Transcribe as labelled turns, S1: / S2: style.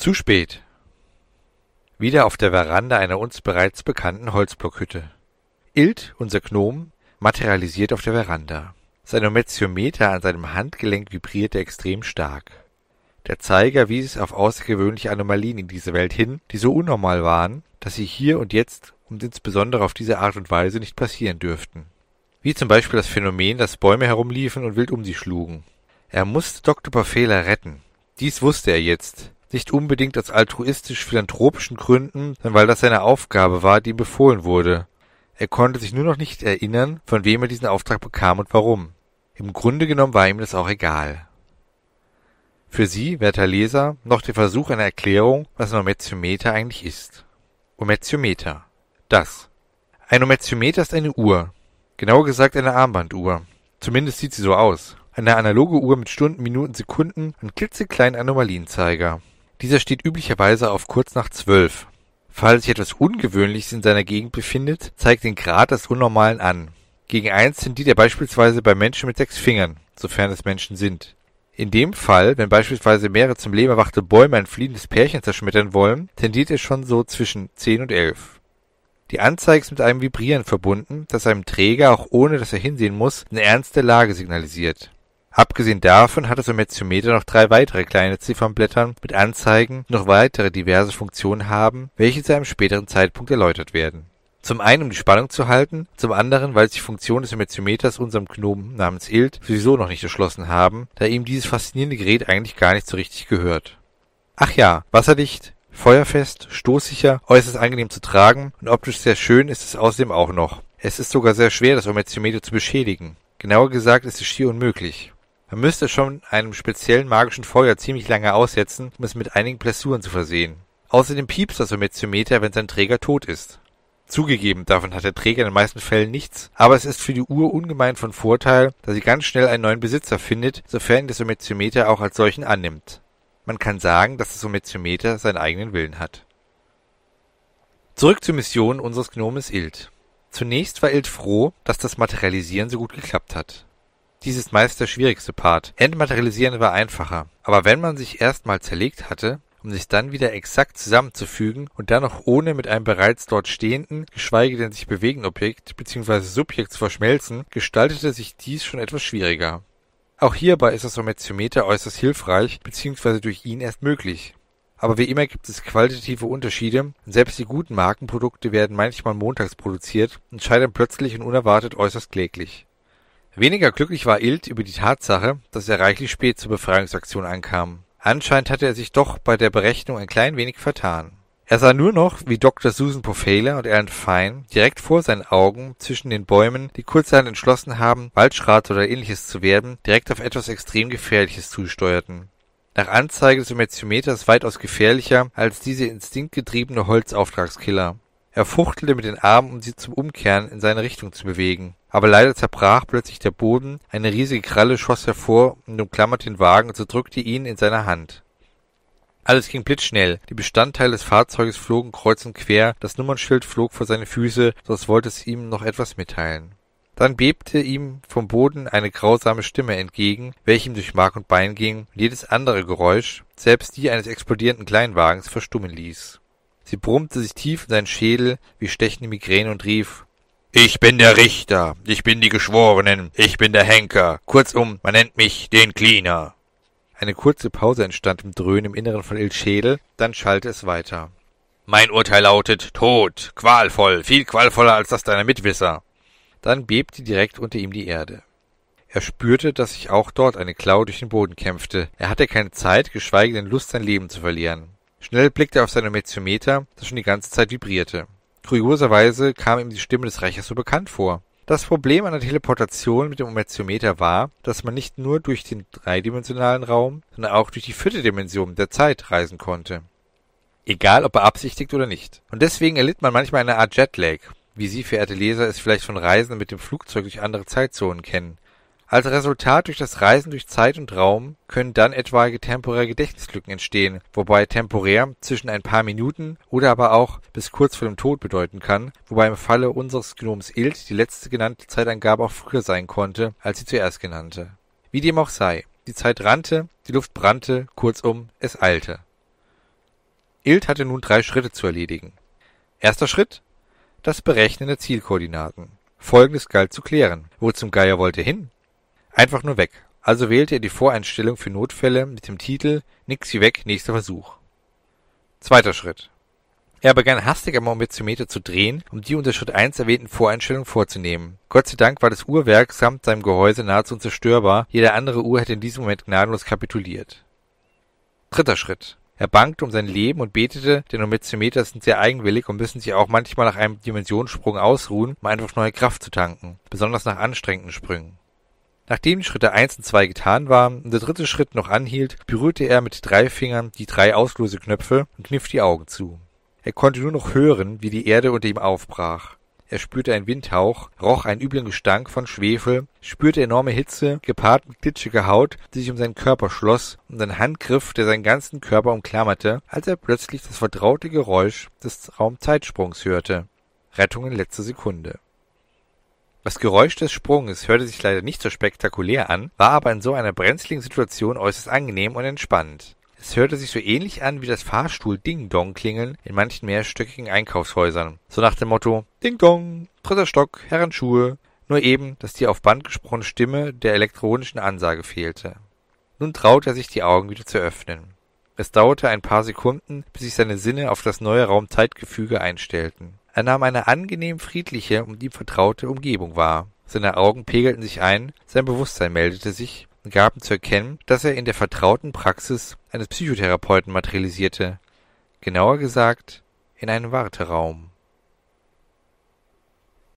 S1: Zu spät. Wieder auf der Veranda einer uns bereits bekannten Holzblockhütte. Ilt, unser Gnom, materialisiert auf der Veranda. Sein Ometiometer an seinem Handgelenk vibrierte extrem stark. Der Zeiger wies auf außergewöhnliche Anomalien in dieser Welt hin, die so unnormal waren, dass sie hier und jetzt und insbesondere auf diese Art und Weise nicht passieren dürften. Wie zum Beispiel das Phänomen, dass Bäume herumliefen und wild um sie schlugen. Er musste Dr. Parfela retten. Dies wusste er jetzt. Nicht unbedingt aus altruistisch-philanthropischen Gründen, sondern weil das seine Aufgabe war, die ihm befohlen wurde. Er konnte sich nur noch nicht erinnern, von wem er diesen Auftrag bekam und warum. Im Grunde genommen war ihm das auch egal. Für Sie, werter Leser, noch der Versuch einer Erklärung, was ein Ometiometer eigentlich ist. Ometiometer. Das. Ein Ometiometer ist eine Uhr. Genauer gesagt eine Armbanduhr. Zumindest sieht sie so aus. Eine analoge Uhr mit Stunden, Minuten, Sekunden und klitzekleinen Anomalienzeiger. Dieser steht üblicherweise auf kurz nach zwölf. Falls sich etwas Ungewöhnliches in seiner Gegend befindet, zeigt den Grad des Unnormalen an. Gegen eins tendiert er beispielsweise bei Menschen mit sechs Fingern, sofern es Menschen sind. In dem Fall, wenn beispielsweise mehrere zum Leben erwachte Bäume ein fliehendes Pärchen zerschmettern wollen, tendiert er schon so zwischen zehn und elf. Die Anzeige ist mit einem Vibrieren verbunden, das einem Träger, auch ohne dass er hinsehen muss, eine ernste Lage signalisiert. Abgesehen davon hat das Ometiometer noch drei weitere kleine Ziffernblättern mit Anzeigen, die noch weitere diverse Funktionen haben, welche zu einem späteren Zeitpunkt erläutert werden zum einen, um die Spannung zu halten, zum anderen, weil sich die Funktion des Emmetiometers unserem Gnomen namens Ilt sowieso noch nicht erschlossen haben, da ihm dieses faszinierende Gerät eigentlich gar nicht so richtig gehört. Ach ja, wasserdicht, feuerfest, stoßsicher, äußerst angenehm zu tragen und optisch sehr schön ist es außerdem auch noch. Es ist sogar sehr schwer, das Ometiometer zu beschädigen. Genauer gesagt ist es schier unmöglich. Man müsste schon einem speziellen magischen Feuer ziemlich lange aussetzen, um es mit einigen Blessuren zu versehen. Außerdem piepst das Ometiometer, wenn sein Träger tot ist. Zugegeben, davon hat der Träger in den meisten Fällen nichts, aber es ist für die Uhr ungemein von Vorteil, da sie ganz schnell einen neuen Besitzer findet, sofern das Ometiometer auch als solchen annimmt. Man kann sagen, dass das Ometiometer seinen eigenen Willen hat. Zurück zur Mission unseres Gnomes Ilt. Zunächst war Ilt froh, dass das Materialisieren so gut geklappt hat. Dies ist meist der schwierigste Part. Entmaterialisieren war einfacher. Aber wenn man sich erstmal zerlegt hatte, um sich dann wieder exakt zusammenzufügen und dann noch ohne mit einem bereits dort stehenden, geschweige denn sich bewegenden Objekt bzw. Subjekt zu verschmelzen, gestaltete sich dies schon etwas schwieriger. Auch hierbei ist das Ometiometer äußerst hilfreich bzw. durch ihn erst möglich. Aber wie immer gibt es qualitative Unterschiede und selbst die guten Markenprodukte werden manchmal montags produziert und scheitern plötzlich und unerwartet äußerst kläglich. Weniger glücklich war Ilt über die Tatsache, dass er reichlich spät zur Befreiungsaktion ankam. Anscheinend hatte er sich doch bei der Berechnung ein klein wenig vertan. Er sah nur noch, wie Dr. Susan Pofela und Alan Fine direkt vor seinen Augen zwischen den Bäumen, die kurzerhand entschlossen haben, Waldschrat oder ähnliches zu werden, direkt auf etwas extrem Gefährliches zusteuerten. Nach Anzeige des Ometiometers weitaus gefährlicher als diese instinktgetriebene Holzauftragskiller. Er fuchtelte mit den Armen, um sie zum Umkehren in seine Richtung zu bewegen. Aber leider zerbrach plötzlich der Boden, eine riesige Kralle schoss hervor und umklammerte den Wagen und zerdrückte ihn in seiner Hand. Alles ging blitzschnell. Die Bestandteile des Fahrzeuges flogen kreuz und quer, das Nummernschild flog vor seine Füße, so als wollte es ihm noch etwas mitteilen. Dann bebte ihm vom Boden eine grausame Stimme entgegen, welche ihm durch Mark und Bein ging und jedes andere Geräusch, selbst die eines explodierenden Kleinwagens, verstummen ließ. Sie brummte sich tief in seinen Schädel wie stechende Migräne und rief ich bin der Richter, ich bin die Geschworenen, ich bin der Henker, kurzum, man nennt mich den Cleaner. Eine kurze Pause entstand im Dröhnen im Inneren von Il Schädel, dann schallte es weiter. Mein Urteil lautet Tod, qualvoll, viel qualvoller als das deiner Mitwisser. Dann bebte direkt unter ihm die Erde. Er spürte, dass sich auch dort eine Klau durch den Boden kämpfte. Er hatte keine Zeit, geschweige denn Lust, sein Leben zu verlieren. Schnell blickte er auf sein Metzometer, das schon die ganze Zeit vibrierte. Kurioserweise kam ihm die Stimme des Rächers so bekannt vor. Das Problem an der Teleportation mit dem Ometiometer war, dass man nicht nur durch den dreidimensionalen Raum, sondern auch durch die vierte Dimension der Zeit reisen konnte. Egal ob beabsichtigt oder nicht. Und deswegen erlitt man manchmal eine Art Jetlag, wie Sie, verehrte Leser, es vielleicht von Reisen mit dem Flugzeug durch andere Zeitzonen kennen. Als Resultat durch das Reisen durch Zeit und Raum können dann etwaige temporäre Gedächtnislücken entstehen, wobei temporär zwischen ein paar Minuten oder aber auch bis kurz vor dem Tod bedeuten kann, wobei im Falle unseres Gnoms Ilt die letzte genannte Zeitangabe auch früher sein konnte als die zuerst genannte. Wie dem auch sei, die Zeit rannte, die Luft brannte, kurzum, es eilte. Ilt hatte nun drei Schritte zu erledigen. Erster Schritt: das Berechnen der Zielkoordinaten. Folgendes galt zu klären. Wo zum Geier wollte hin? Einfach nur weg. Also wählte er die Voreinstellung für Notfälle mit dem Titel Nix wie weg, nächster Versuch. Zweiter Schritt. Er begann hastig am Ambientiometer zu drehen, um die unter Schritt 1 erwähnten Voreinstellungen vorzunehmen. Gott sei Dank war das Uhrwerk samt seinem Gehäuse nahezu unzerstörbar, jede andere Uhr hätte in diesem Moment gnadenlos kapituliert. Dritter Schritt. Er bangte um sein Leben und betete, denn Ambientiometer sind sehr eigenwillig und müssen sich auch manchmal nach einem Dimensionssprung ausruhen, um einfach neue Kraft zu tanken, besonders nach anstrengenden Sprüngen. Nachdem die Schritte 1 und 2 getan waren und der dritte Schritt noch anhielt, berührte er mit drei Fingern die drei Auslöseknöpfe und kniff die Augen zu. Er konnte nur noch hören, wie die Erde unter ihm aufbrach. Er spürte einen Windhauch, roch einen üblen Gestank von Schwefel, spürte enorme Hitze, gepaart mit glitschiger Haut, die sich um seinen Körper schloss, und einen Handgriff, der seinen ganzen Körper umklammerte, als er plötzlich das vertraute Geräusch des Raumzeitsprungs hörte. Rettung in letzter Sekunde. Das Geräusch des Sprunges hörte sich leider nicht so spektakulär an, war aber in so einer brenzligen Situation äußerst angenehm und entspannt. Es hörte sich so ähnlich an wie das Fahrstuhl-Ding-Dong-Klingeln in manchen mehrstöckigen Einkaufshäusern. So nach dem Motto Ding-Dong, dritter Stock, Herrenschuhe. Nur eben, dass die auf Band gesprochene Stimme der elektronischen Ansage fehlte. Nun traute er sich die Augen wieder zu öffnen. Es dauerte ein paar Sekunden, bis sich seine Sinne auf das neue Raumzeitgefüge einstellten. Er nahm eine angenehm friedliche und ihm vertraute Umgebung wahr. Seine Augen pegelten sich ein, sein Bewusstsein meldete sich, gaben zu erkennen, dass er in der vertrauten Praxis eines Psychotherapeuten materialisierte, genauer gesagt in einem Warteraum